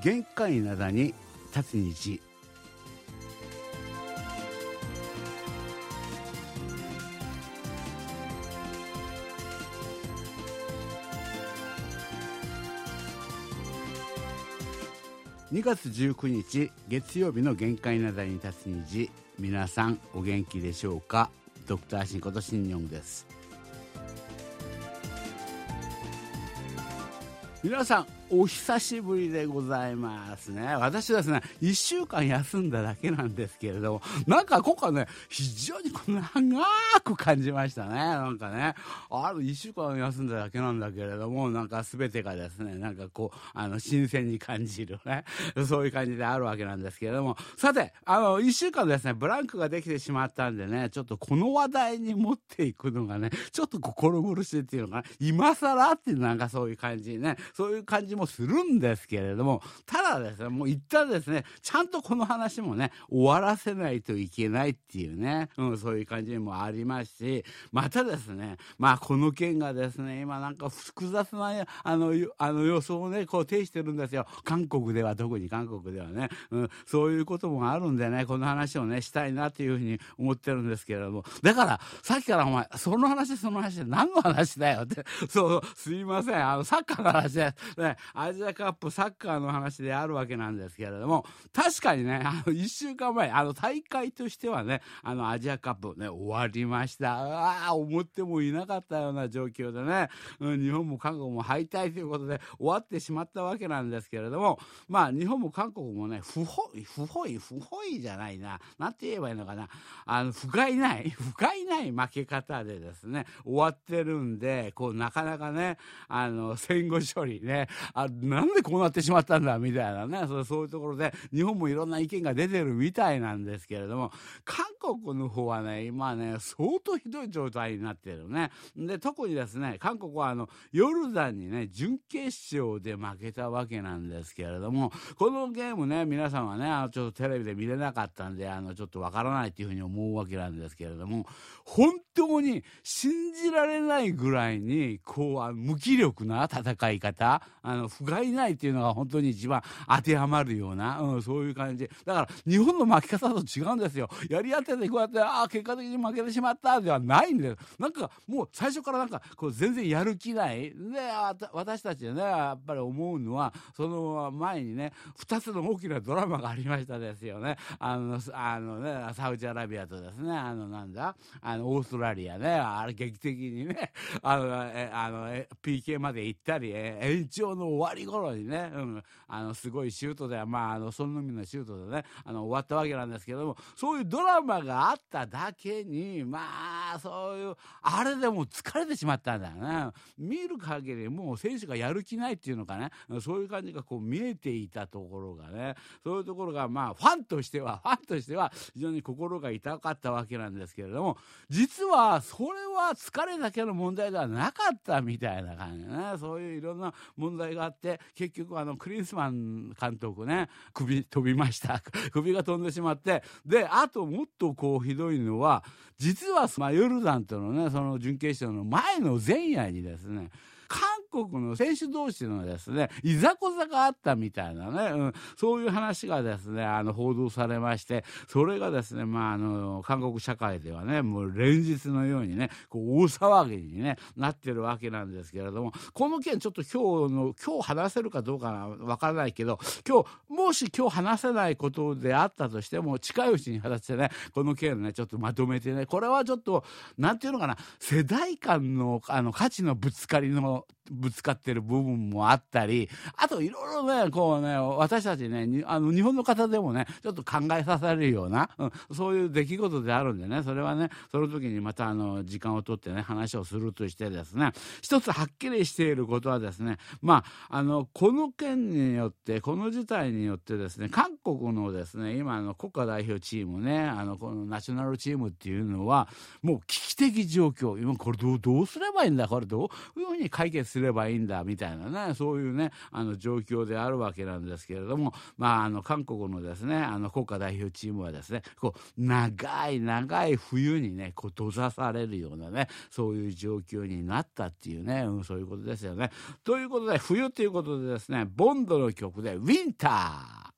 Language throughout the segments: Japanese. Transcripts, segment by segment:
限界灘に立つ日2月19日月曜日の限界灘に立つ日皆さんお元気でしょうか？ドクターシンことシンニョンです。皆さんお久しぶりでございますね。私ですね、一週間休んだだけなんですけれども、なんか今回ね、非常に長く感じましたね。なんかね、ある一週間休んだだけなんだけれども、なんか全てがですね、なんかこう、あの、新鮮に感じるね、そういう感じであるわけなんですけれども、さて、あの、一週間ですね、ブランクができてしまったんでね、ちょっとこの話題に持っていくのがね、ちょっと心苦しいっていうのかな、今更っていうなんかそういう感じね、そういう感じもするんですけれども、ただですね、もう一旦ですね、ちゃんとこの話もね、終わらせないといけないっていうね、うん、そういう感じもありますし、またですね、まあこの件がですね、今なんか複雑な、あの、あの予想をね、こう呈してるんですよ。韓国では、特に韓国ではね、うん、そういうこともあるんでね、この話をね、したいなっていうふうに思ってるんですけれども、だから、さっきからお前、その話、その話で何の話だよって、そう、すいません、あの、サッカーの話で、ね、アジアカップサッカーの話であるわけなんですけれども、確かにね、あの、一週間前、あの、大会としてはね、あの、アジアカップね、終わりました。あ、思ってもいなかったような状況でね、うん、日本も韓国も敗退ということで終わってしまったわけなんですけれども、まあ、日本も韓国もね、不本意、不本意、不本意じゃないな、なんて言えばいいのかな、あの、不甲斐ない、不甲斐ない負け方でですね、終わってるんで、こう、なかなかね、あの、戦後処理ね、あ、なんでこうなってしまったんだみたいなね。そうそういうところで日本もいろんな意見が出てるみたいなんですけれども韓国の方はね今ね相当ひどい状態になってるね。で特にですね韓国はあのヨルダンにね準決勝で負けたわけなんですけれどもこのゲームね皆さんはねあのちょっとテレビで見れなかったんであのちょっとわからないっていうふうに思うわけなんですけれども本当に信じられないぐらいにこう無気力な戦い方あの不甲斐ないっていうのが本当に一番当てはまるような、うん、そういう感じ。だから日本の負け方と違うんですよ。やり合っててこうやってああ結果的に負けてしまったではないんです。なんかもう最初からなんかこう全然やる気ない。で私たちねやっぱり思うのはその前にね2つの大きなドラマがありましたですよね。あのあのねサウジアラビアとですねあのなんだあのオーストラリアねあれ劇的にねあのえあの PK まで行ったり延長の終わり頃にね、うん、あのすごいシュートでまああのそのみのシュートでねあの終わったわけなんですけどもそういうドラマがあっただけにまあそういうあれでも疲れてしまったんだよね。見る限りもう選手がやる気ないっていうのかねそういう感じがこう見えていたところがねそういうところがまあファンとしてはファンとしては非常に心が痛かったわけなんですけれども実はそれは疲れだけの問題ではなかったみたいな感じね。そういういろんな問題があって結局あのクリンスマン監督ね首飛びました。首が飛んでしまって。であともっとこうひどいのは実は、まあ、ヨルダンとのねその準決勝の前の前夜にですね韓国の選手同士のですねいざこざがあったみたいなね、うん、そういう話がですねあの報道されましてそれがですねまああの韓国社会ではねもう連日のようにねこう大騒ぎに、ね、なってるわけなんですけれどもこの件ちょっと今日の今日話せるかどうかわからないけど今日もし今日話せないことであったとしても近いうちに話してねこの件ねちょっとまとめてねこれはちょっと何て言うのかな世代間のあの価値のぶつかりのぶつかってる部分もあったり、あといろいろね、こうね、私たちね、あの日本の方でもね、ちょっと考えさせるような、うん、そういう出来事であるんでね、それはね、その時にまたあの、時間をとってね、話をするとしてですね、一つはっきりしていることはですね、まあ、あの、この件によって、この事態によってですね、韓国のですね、今の国家代表チームね、あの、このナショナルチームっていうのは、もう危機的状況、今これどうどうすればいいんだ、これどういうふうに解決するすればいいんだみたいなねそういうねあの状況であるわけなんですけれども、まあ、あの韓国のですねあの国家代表チームはですねこう長い長い冬にねこう閉ざされるようなねそういう状況になったっていうね、うん、そういうことですよね。ということで冬ということでですねボンドの曲で「ウィンター」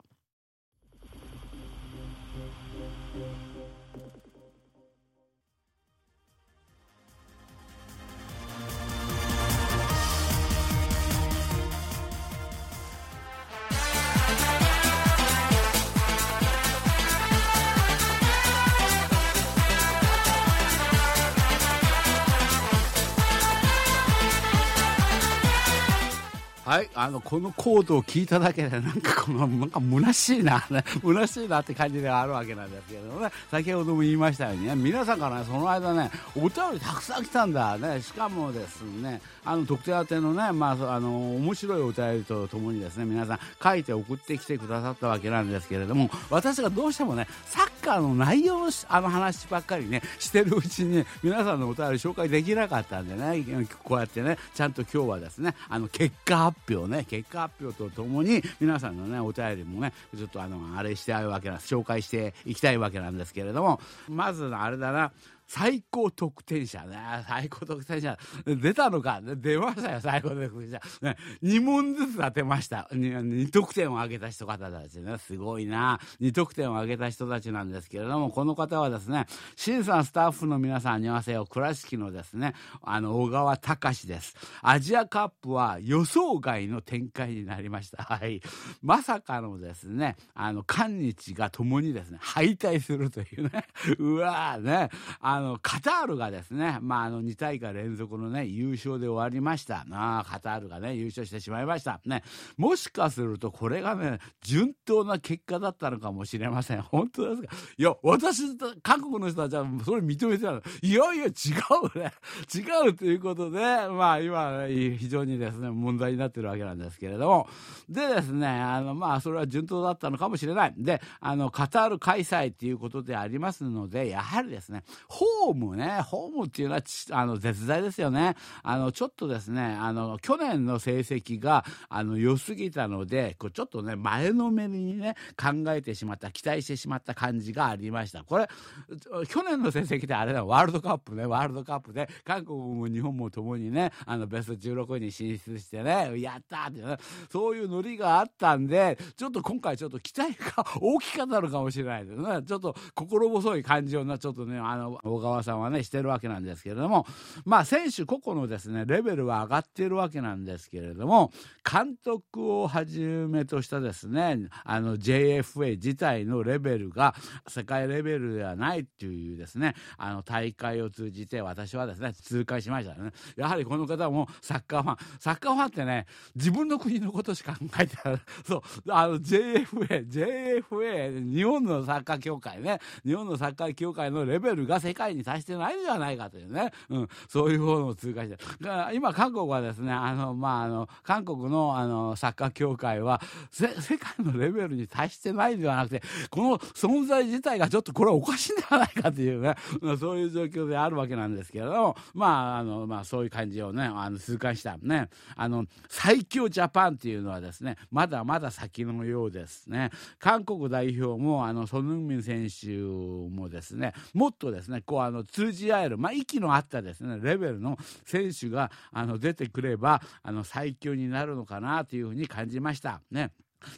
はい、あのこのコードを聞いただけでなんかこのなんか虚しいな、虚しいなって感じではあるわけなんですけどね。先ほども言いましたようにね皆さんからねその間ねお便りたくさん来たんだね。しかもですねあの特定宛てのねまああの面白いお便りとともにですね皆さん書いて送ってきてくださったわけなんですけれども私がどうしてもねサッカーの内容のあの話ばっかりねしてるうちに、皆さんのお便り紹介できなかったんでねこうやってねちゃんと今日はですねあの結果発表ね結果発表とともに皆さんのねお便りもねちょっとあのあれしてあるわけなんです紹介していきたいわけなんですけれどもまずあれだな最高得点者ね。最高得点者。出たのか出ましたよ、最高得点者。ね、2問ずつ当てました。2, 得点を挙げた人方たちね。すごいな。2得点を挙げた人たちなんですけれども、この方はですね、新さんスタッフの皆さん、に合わせよ。倉敷のですね、あの、小川隆です。アジアカップは予想外の展開になりました。はい。まさかのですね、あの、韓日が共にですね、敗退するというね。うわーね。ああのカタールがですね、まあ、あの2大会連続の、ね、優勝で終わりました。あカタールが、ね、優勝してしまいました、ね、もしかするとこれがね順当な結果だったのかもしれません。本当ですか？いや私韓国の人たちはそれ認めてたのいやいや違うね。違うということで、まあ、今、ね、非常にですね問題になってるわけなんですけれども。でですねあの、まあ、それは順当だったのかもしれない。であのカタール開催ということでありますのでやはりですねホームね、ホームっていうのはあの絶大ですよね。あのちょっとですね、あの去年の成績があの良すぎたので、こちょっとね前のめりにね考えてしまった、期待してしまった感じがありました。これ去年の成績ってあれだワールドカップね、ワールドカップで韓国も日本もともにね、あのベスト16に進出してね、やったってね、そういうノリがあったんで、ちょっと今回ちょっと期待が大きかったのかもしれないですね。ちょっと心細い感じをなちょっとね、あの川さんはねしてるわけなんですけれどもまあ選手個々のですねレベルは上がっているわけなんですけれども監督をはじめとしたですねあの JFA 自体のレベルが世界レベルではないっていうですねあの大会を通じて私はですね痛感しましたね。やはりこの方もサッカーファン。サッカーファンってね自分の国のことしか考えてない。そう。あの JFA JFA 日本のサッカー協会ね。日本のサッカー協会のレベルが世界に達してないんじゃないかというね、うん、そういうものを通過して。今韓国はですねあの、まあ、あの韓国のあのサッカー協会は世界のレベルに達してないではなくてこの存在自体がちょっとこれはおかしいんではないかというね、まあ、そういう状況であるわけなんですけれどもまああの、まあ、そういう感じをねあの痛感したね。あの最強ジャパンっていうのはですねまだまだ先のようですね。韓国代表もあのソヌンミン選手もですねもっとですねこうあの通じ合える、まあ、息の合ったですねレベルの選手があの出てくればあの最強になるのかなというふうに感じましたね。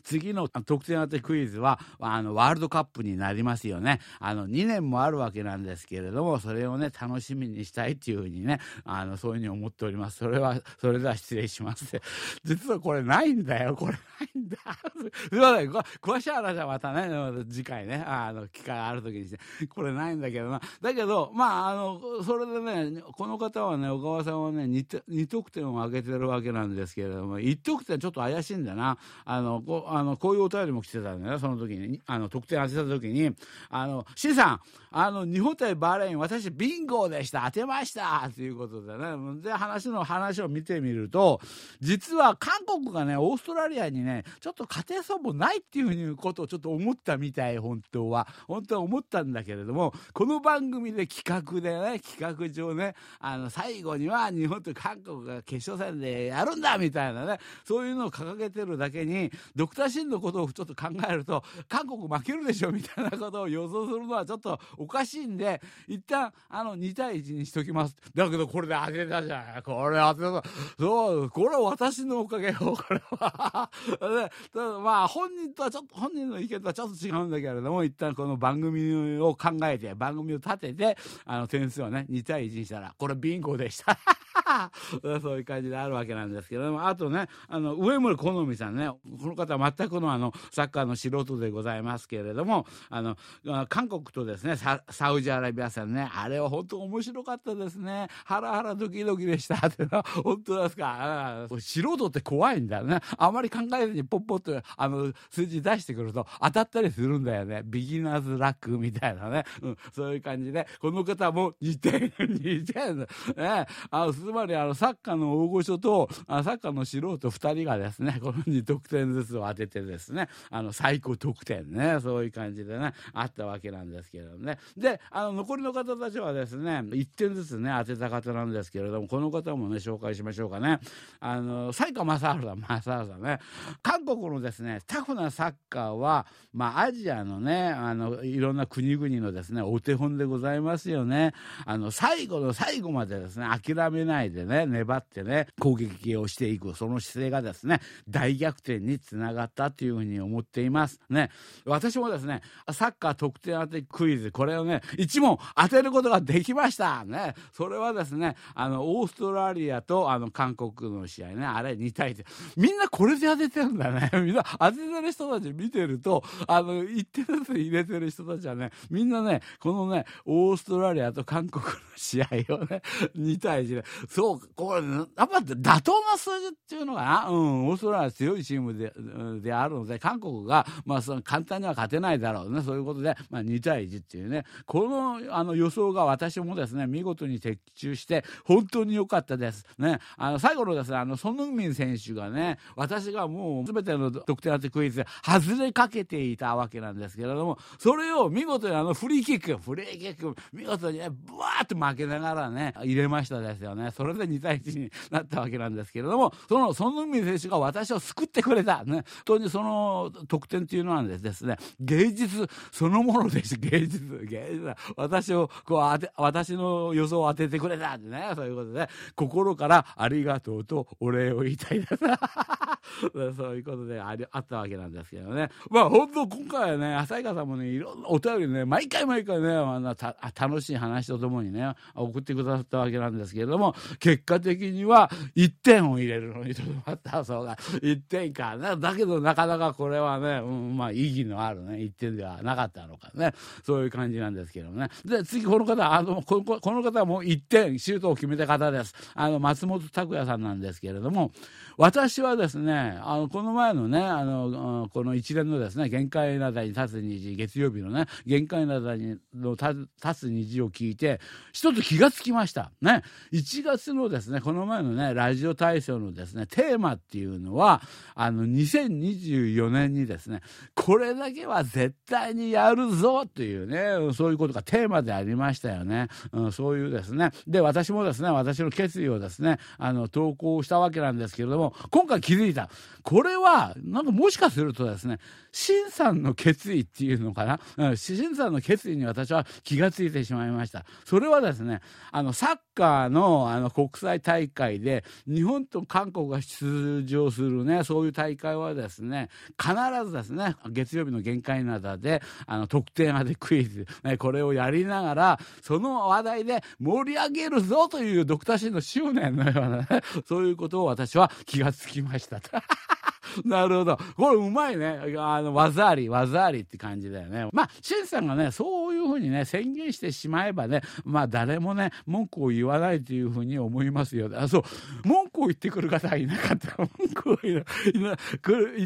次の得点当てクイズはあのワールドカップになりますよね。あの2年もあるわけなんですけれどもそれをね楽しみにしたいっていうふうにねあのそういうふうに思っております。それはそれでは失礼します。実はこれないんだよ。これないんだ。すいません。詳しい話はまたね次回ねあの機会ある時にして。これないんだけどな。だけどまああのそれでねこの方はね小川さんはね 2, 2得点を挙げてるわけなんですけれども1得点ちょっと怪しいんだな。あのこあのこういうお便りも来てたんだよねその時に。あの得点当てた時に「あの C さんあの日本対バーレーン私ビンゴでした。当てました」ということでね。で話の話を見てみると実は韓国がねオーストラリアにねちょっと勝てそうもないっていうふうにことをちょっと思ったみたい本当は。本当は思ったんだけれどもこの番組で企画でね企画上ねあの最後には日本と韓国が決勝戦でやるんだみたいなねそういうのを掲げてるだけにドクターシンのことをちょっと考えると韓国負けるでしょみたいなことを予想するのはちょっとおかしいんで一旦あの2対1にしときます。だけどこれで当てたじゃないこれ当てたそうこれは私のおかげよこれは。でまあ本人とはちょっと本人の意見とはちょっと違うんだけれども一旦この番組を考えて番組を立ててあの点数をね2対1にしたらこれビンゴでした。そういう感じであるわけなんですけれども。あとねあの上森好美さんねこの方は全くのあのサッカーの素人でございますけれどもあの韓国とですねサウジアラビア戦ねあれは本当面白かったですね。ハラハラドキドキでした。ってのは本当ですか？素人って怖いんだよね。あまり考えずにポッポッとあの数字出してくると当たったりするんだよね。ビギナーズラックみたいなね、うん、そういう感じでこの方も2点2点ねあのつまりあのサッカーの大御所とあサッカーの素人2人がですねこの2得点ずつを当ててですねあの最高得点ねそういう感じでねあったわけなんですけれどもね。であの残りの方たちはですね1点ずつね当てた方なんですけれどもこの方もね紹介しましょうかね。あの西川正治さん正治さんね韓国のですねタフなサッカーはまあアジアのねあのいろんな国々のですねお手本でございますよね。あの最後の最後までですね諦めないでね粘ってね攻撃をしていくその姿勢がですね大逆転につながったというふうに思っています。ね。私もですねサッカー得点当てクイズこれをね1問当てることができました。ね。それはですねあのオーストラリアとあの韓国の試合ねあれ2対1みんなこれで当ててるんだね。みんな当ててる人たち見てるとあの1点ずつ入れてる人たちはねみんなねこのねオーストラリアと韓国の試合をね 2対1でそうこれやっぱ妥当な数字っていうのかな、うん、オーストラリア強いチームでであるので韓国が、まあ、その簡単には勝てないだろうね。そういうことで、まあ、2対1っていうね。このあの予想が私もですね見事に的中して本当に良かったです。ね、あの最後のですねあのソヌンミン選手がね私がもう全ての得点当てクイズで外れかけていたわけなんですけれどもそれを見事にあのフリーキックフリーキック見事にねブワーッと負けながらね入れましたですよね。それで2対1になったわけなんですけれどもそのソヌンミン選手が私を救ってくれた。ね。本当にその得点っていうのはですね芸術そのものです芸術芸術私をこう当て私の予想を当ててくれたってねそういうことで心からありがとうとお礼を言いたいです そういうことでありあったわけなんですけどね。まあ本当今回はね浅香さんもねいろんなお便りね毎回毎回ね、まあ、楽しい話とともにね送ってくださったわけなんですけれども結果的には1点を入れるのにとどまったそうが1点かねだけどなかなかこれはね、うん、まあ意義のあるね一点ではなかったのかねそういう感じなんですけどね。で次この方あのこの方はもう1点シュートを決めた方です。あの松本拓也さんなんですけれども私はですねあのこの前のねあのこの一連のですね限界なだに立つ虹月曜日のね限界なだにの立つ虹を聞いて一つ気がつきました。ね。1月のですねこの前のねラジオ体操のですねテーマっていうのはあの2024年にですねこれだけは絶対にやるぞっていうねそういうことがテーマでありましたよね、うん、そういうですね。で私もですね私の決意をですねあの投稿したわけなんですけれどもも今回気づいた。これはなんかもしかするとですね新さんの決意っていうのかな、うん、新さんの決意に私は気がついてしまいました。それはですねあのサッカーのあの国際大会で日本と韓国が出場するねそういう大会はですね必ずですね月曜日の限界などであの得点当てクイズ、ね、これをやりながらその話題で盛り上げるぞというドクターシーの執念のようなねそういうことを私は気がつきました。なるほど。これうまいね。あの、技あり、技ありって感じだよね。まあ、シンさんがね、そういうふうにね、宣言してしまえばね、まあ、誰もね、文句を言わないというふうに思いますよ。あ、そう、文こう言ってくる方はいなかった。文句を言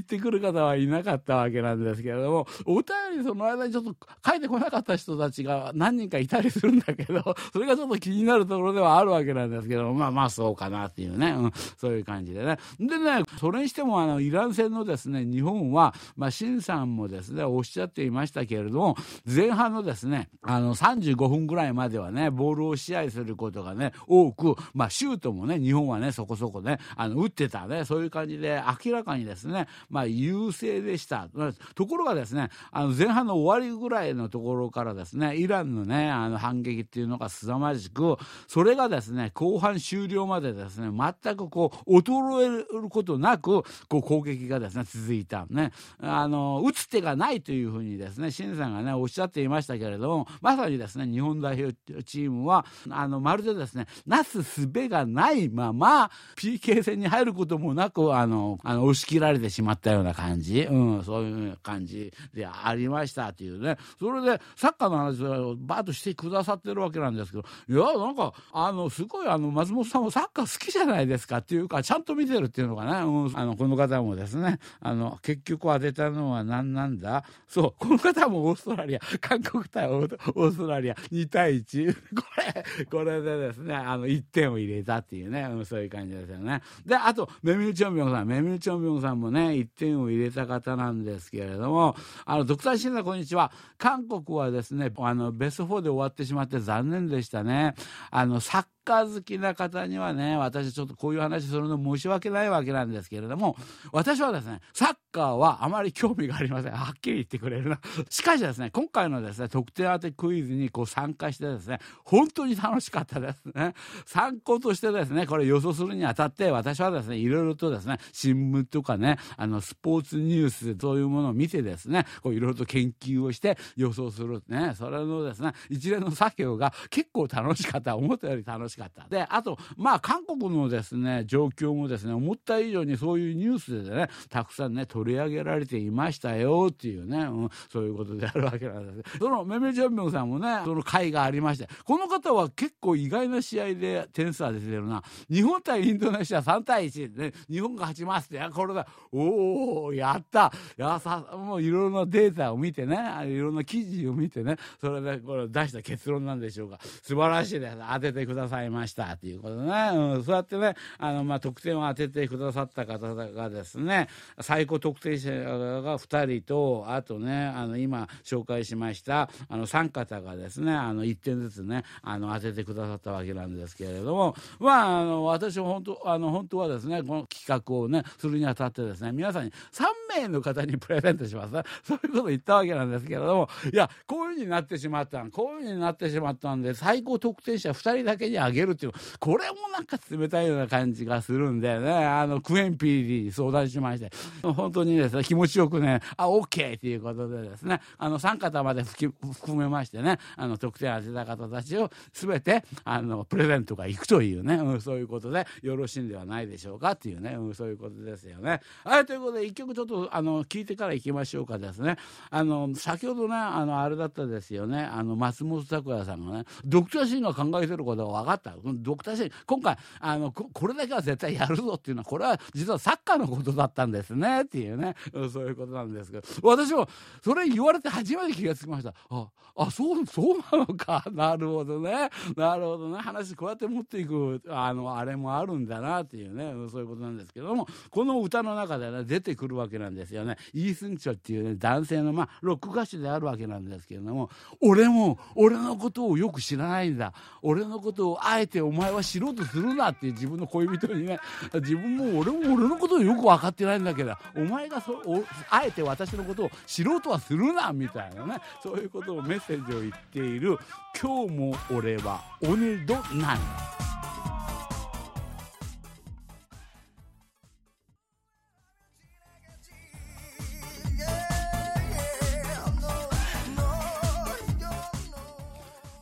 ってくる方はいなかったわけなんですけれども、お便りその間にちょっと書いてこなかった人たちが何人かいたりするんだけど、それがちょっと気になるところではあるわけなんですけど、まあまあそうかなっていうね、うん、そういう感じでね。でね、それにしてもあの、イラン戦のですね、日本は、まあ、新さんもですね、おっしゃっていましたけれども、前半のですね、あの、35分ぐらいまではね、ボールを支配することがね、多く、まあ、シュートもね、日本はね、そこそこね、あの、打ってたね、そういう感じで、明らかにですね、まあ、優勢でした。ところがですね、あの、前半の終わりぐらいのところからですね、イランのね、あの、反撃っていうのが凄まじく、それがですね、後半終了までですね、全くこう、衰えることなく、こう、攻撃がですね、続いた。ね、あの、打つ手がないというふうにですね、新さんがね、おっしゃっていましたけれども、まさにですね、日本代表チームは、あの、まるでですね、なすすべがないまま、PK 戦に入ることもなく、あの、あの押し切られてしまったような感じ、うん、そういう感じでありましたっていうね。それで、サッカーの話をバーッとしてくださってるわけなんですけど、いや、なんか、あの、すごい、あの、松本さんもサッカー好きじゃないですかっていうか、ちゃんと見てるっていうのかな、うん、あの、この方もですね、あの、結局当てたのは何なんだ。そう、この方もオーストラリア、韓国対オーストラリア2対1。これ、これでですね、あの、1点を入れたっていうね、うん、そういう感じですよね。で、あと、メミル・チョンビョンさん、メミル・チョンビョンさんもね、1点を入れた方なんですけれども、あの、ドクターシンザこんにちは。韓国はですね、あの、ベスト4で終わってしまって残念でしたね。あの、サッカー好きな方にはね、私ちょっとこういう話するの申し訳ないわけなんですけれども、私はですね、サッカーはあまり興味がありません。はっきり言ってくれるな。しかしですね、今回のですね、特定当てクイズにこう参加してですね、本当に楽しかったですね。参考としてですね、これ予想するにあたって、私はですね、いろいろとですね、新聞とかね、あの、スポーツニュースで、そういうものを見てですね、こういろいろと研究をして予想するね、それのですね、一連の作業が結構楽しかった。思ったより楽しかった。で、あと、まあ、韓国のですね、状況もですね、思った以上にそういうニュースでね、たくさんね、取り上げられていましたよっていうね、うん、そういうことであるわけなんです。その、メメジャンビョンさんもね、その回がありまして、この方は結構意外な試合で点数は出てるな。日本対インンドネシア3対1で、ね、日本が勝ちますって、これだ、おおやったやさ、もういろいろなデータを見てね、いろんな記事を見てね、それでこれ出した結論なんでしょうか。素晴らしいです。当ててくださいました。っていうことね、うん、そうやってね、あの、まあ、得点を当ててくださった方がですね、最高得点者が2人と、あとね、あの、今紹介しました、あの、3方がですね、あの、1点ずつね、あの、当ててくださったわけなんですけれども、まあ、あの、私は本当、あの、本当はですね、この企画をね、するにあたってですね、皆さんに3名の方にプレゼントします。ねそういうことを言ったわけなんですけれども、いや、こういうふうになってしまったこういうふうになってしまったんで、最高得点者2人だけにあげるっていう、これもなんか冷たいような感じがするんでね、あの、クエンピーに相談しまして、本当にですね、気持ちよくね、あ、OK ということでですね、あの、3方まで含めましてね、あの、得点当てた方たちを全て、あの、プレゼントが行くというね、うん、そういうことでよろろしいんではないでしょうかっていうね、うん、そういうことですよね。はい、ということで、一曲ちょっと、あの、聞いてから行きましょうかですね。あの、先ほどね、あの、あれだったですよね、あの、松本拓也さんがね、ドクターシーンが考えてることが分かった。ドクターシーン、今回、あのこ、れだけは絶対やるぞっていうのは、これは実はサッカーのことだったんですねっていうね、そういうことなんですけど、私もそれ言われて初めて気がつきました。あ、あ、そう、そうなのか。なるほどね。なるほどね。話こうやって持っていく、あの、あれもあるんだなっていうね、そういうことなんですけども、この歌の中でね、出てくるわけなんですよね。イースンチョっていうね、男性の、まあ、ロック歌手であるわけなんですけれども、俺も、俺のことをよく知らないんだ。俺のことをあえてお前は知ろうとするなっていう自分の恋人にね、自分も俺も俺のことをよく分かってないんだけど、お前がそあえて私のことを知ろうとはするな、みたいなね、そういうことをメッセージを言っている、今日も俺は鬼도なんです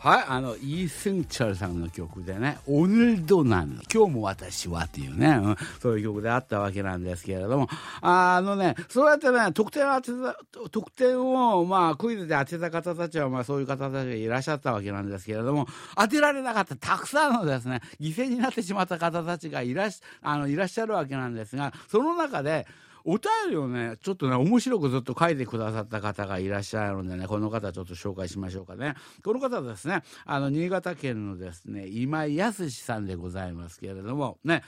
はい、あの、イー・スンチャルさんの曲でね、オヌルドナン、今日も私はっていうね、うん、そういう曲であったわけなんですけれども、あのね、そうやってね、得点を当てた、得点を、まあ、クイズで当てた方たちは、まあ、そういう方たちがいらっしゃったわけなんですけれども、当てられなかったたくさんのですね、犠牲になってしまった方たちがいらっしあのいらっしゃるわけなんですが、その中で、お便りをね、ちょっとね、面白くずっと書いてくださった方がいらっしゃるんでね、この方ちょっと紹介しましょうかね。この方ですね、あの、新潟県のですね、今井康さんでございますけれども、ね、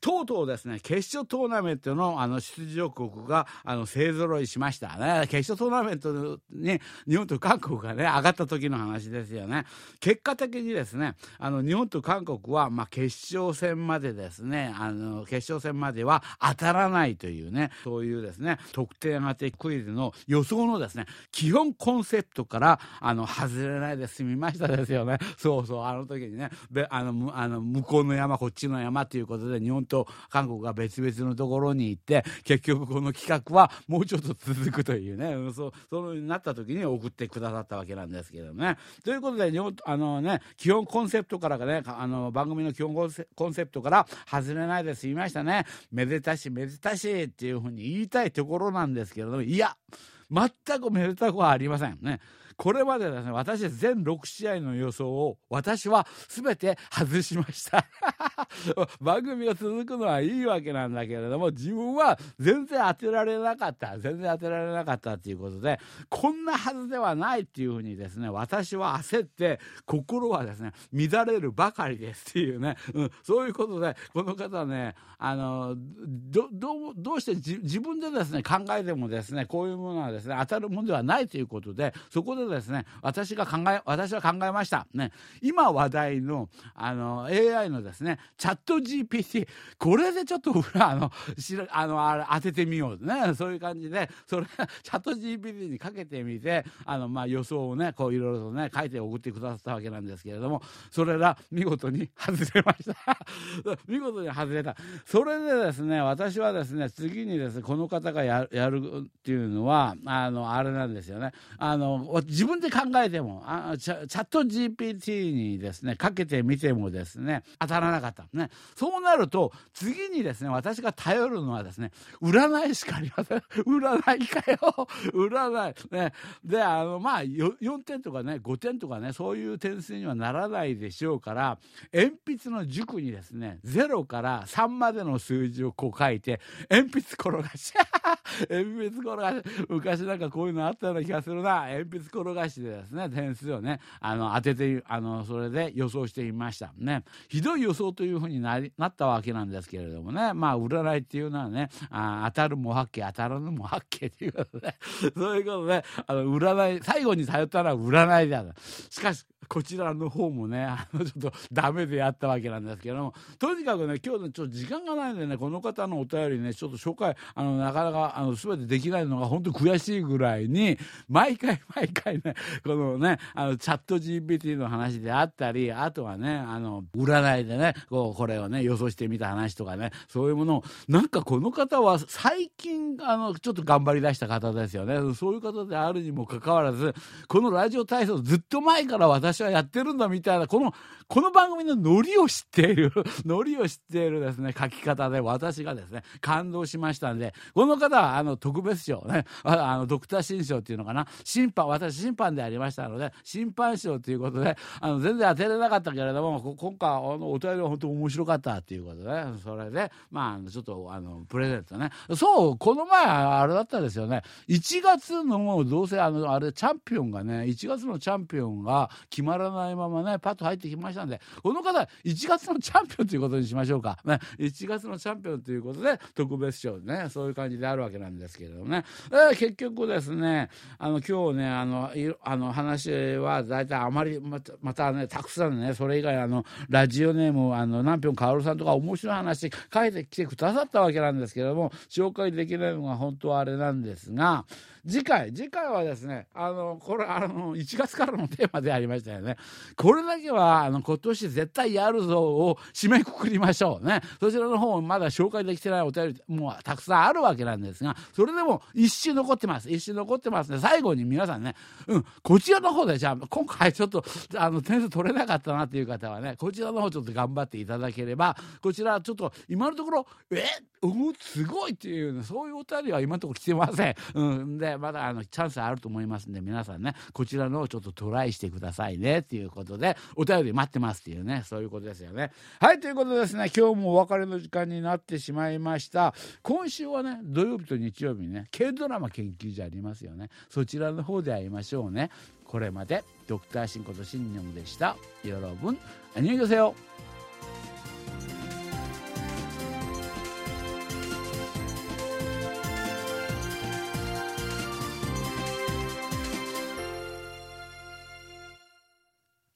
とうとうですね、決勝トーナメントのあの出場国があの勢ぞろいしましたね。決勝トーナメントに日本と韓国がね、上がった時の話ですよね。結果的にですね、あの日本と韓国は、まあ、決勝戦までですね、あの決勝戦までは当たらないというね、そういうですね、得点当てクイズの予想のですね、基本コンセプトからあの外れないで済みましたですよね。そうそう、あの時にね、であのあの向こうの山、こっちの山ということで日本と韓国が別々のところに行って結局この企画はもうちょっと続くというね、うん、そうそうなった時に送ってくださったわけなんですけどね。ということで日本あの、ね、基本コンセプトからがねあの番組の基本コンセプトから外れないで済みましたね。めでたしめでたしっていうふうに言いたいところなんですけれどもいや全くめでたくはありませんね。これまでですね、私全6試合の予想を私は全て外しました。番組が続くのはいいわけなんだけれども、自分は全然当てられなかった。全然当てられなかったっていうことで、こんなはずではないっていうふうにですね、私は焦って、心はですね、乱れるばかりですっていうね、うん、そういうことで、この方ね、あの、ど、どう、どうして自分でですね、考えてもですね、こういうものはですね、当たるものではないということで、そこでですね。私が考え私は考えました。ね。今話題のあの AI のですねチャット GPT これでちょっとあのしあのあれ当ててみようね。そういう感じでそれチャット GPT にかけてみてあのまあ予想をねこういろいろとね書いて送ってくださったわけなんですけれどもそれら見事に 外れました。見事に外れた。それでですね私はですね次にですねこの方がやるっていうのはあのあれなんですよね。あの自分で考えてもあチャチャット GPT にですねかけてみてもですね当たらなかったね。そうなると次にですね私が頼るのはですね占いしかありません。占いかよ。占い。ね。であのまあ4点とかね5点とかねそういう点数にはならないでしょうから鉛筆の塾にですね0から3までの数字をこう書いて鉛筆転がし。鉛筆転がし。昔なんかこういうのあったような気がするな。鉛筆転転がしでですね。点数をねあの当ててあのそれで予想してみました。ね。ひどい予想というふうになりなったわけなんですけれどもね。まあ占いっていうのはねあ当たるも八景当たらぬも八景ということで。そういうことであの占い最後に頼ったのは占いである。しかしこちらの方もねあのちょっとダメでやったわけなんですけども。とにかくね今日ねちょっと時間がないんでねこの方のお便りねちょっと紹介あのなかなかあの全てできないのが本当悔しいぐらいに毎回毎回ねこのねあのチャット GPT の話であったりあとはねあの占いでねこうこれをね予想してみた話とかねそういうものをなんかこの方は最近あのちょっと頑張りだした方ですよね。そういう方であるにもかかわらずこのラジオ体操ずっと前から私はやってるんだみたいな、この、この番組のノリを知っている、ノリを知っているですね、書き方で私がですね、感動しましたんで、この方は、あの、特別賞ね、あの、ドクター審賞っていうのかな、審判、私審判でありましたので、審判賞ということで、あの、全然当てれなかったけれども、今回、あの、お便りは本当面白かったっていうことで、それで、まあ、ちょっと、あの、プレゼントね。そう、この前、あれだったですよね。1月の、どうせ、あの、あれ、チャンピオンがね、1月のチャンピオンが決ままらないままねパッと入ってきましたんでこの方1月のチャンピオンということにしましょうか、ね、1月のチャンピオンということで特別賞ねそういう感じであるわけなんですけれどもね、えー、結局ですねあの今日ねあのあの話は大体あまりまたまたねたくさんねそれ以外あのラジオネームあの南平薫さんとか面白い話書いてきてくださったわけなんですけども紹介できないのが本当はあれなんですが次回次回はですねあのこれあの1月からのテーマでありましたよね。これだけはあの今年絶対やるぞを締めくくりましょうね。そちらの方まだ紹介できてないお便りもたくさんあるわけなんですがそれでも一周残ってます。一周残ってますね。最後に皆さんねうん、こちらの方で、じゃあ、今回ちょっと、あの、点数取れなかったなっていう方はね、こちらの方ちょっと頑張っていただければ、こちらちょっと、今のところ、え？うん、すごいっていう、ね、そういうお便りは今のところ来てません。うん、で、まだ、あの、チャンスあると思いますんで、皆さんね、こちらのをちょっとトライしてくださいね、っていうことで、お便り待ってますっていうね、そういうことですよね。はい、ということでですね、今日もお別れの時間になってしまいました。今週はね、土曜日と日曜日にね、軽ドラマ研究所ありますよね。そちらの方で会いましょうね。これまで、ドクターシンことシンニョンでした。よろぶん、あにょいせ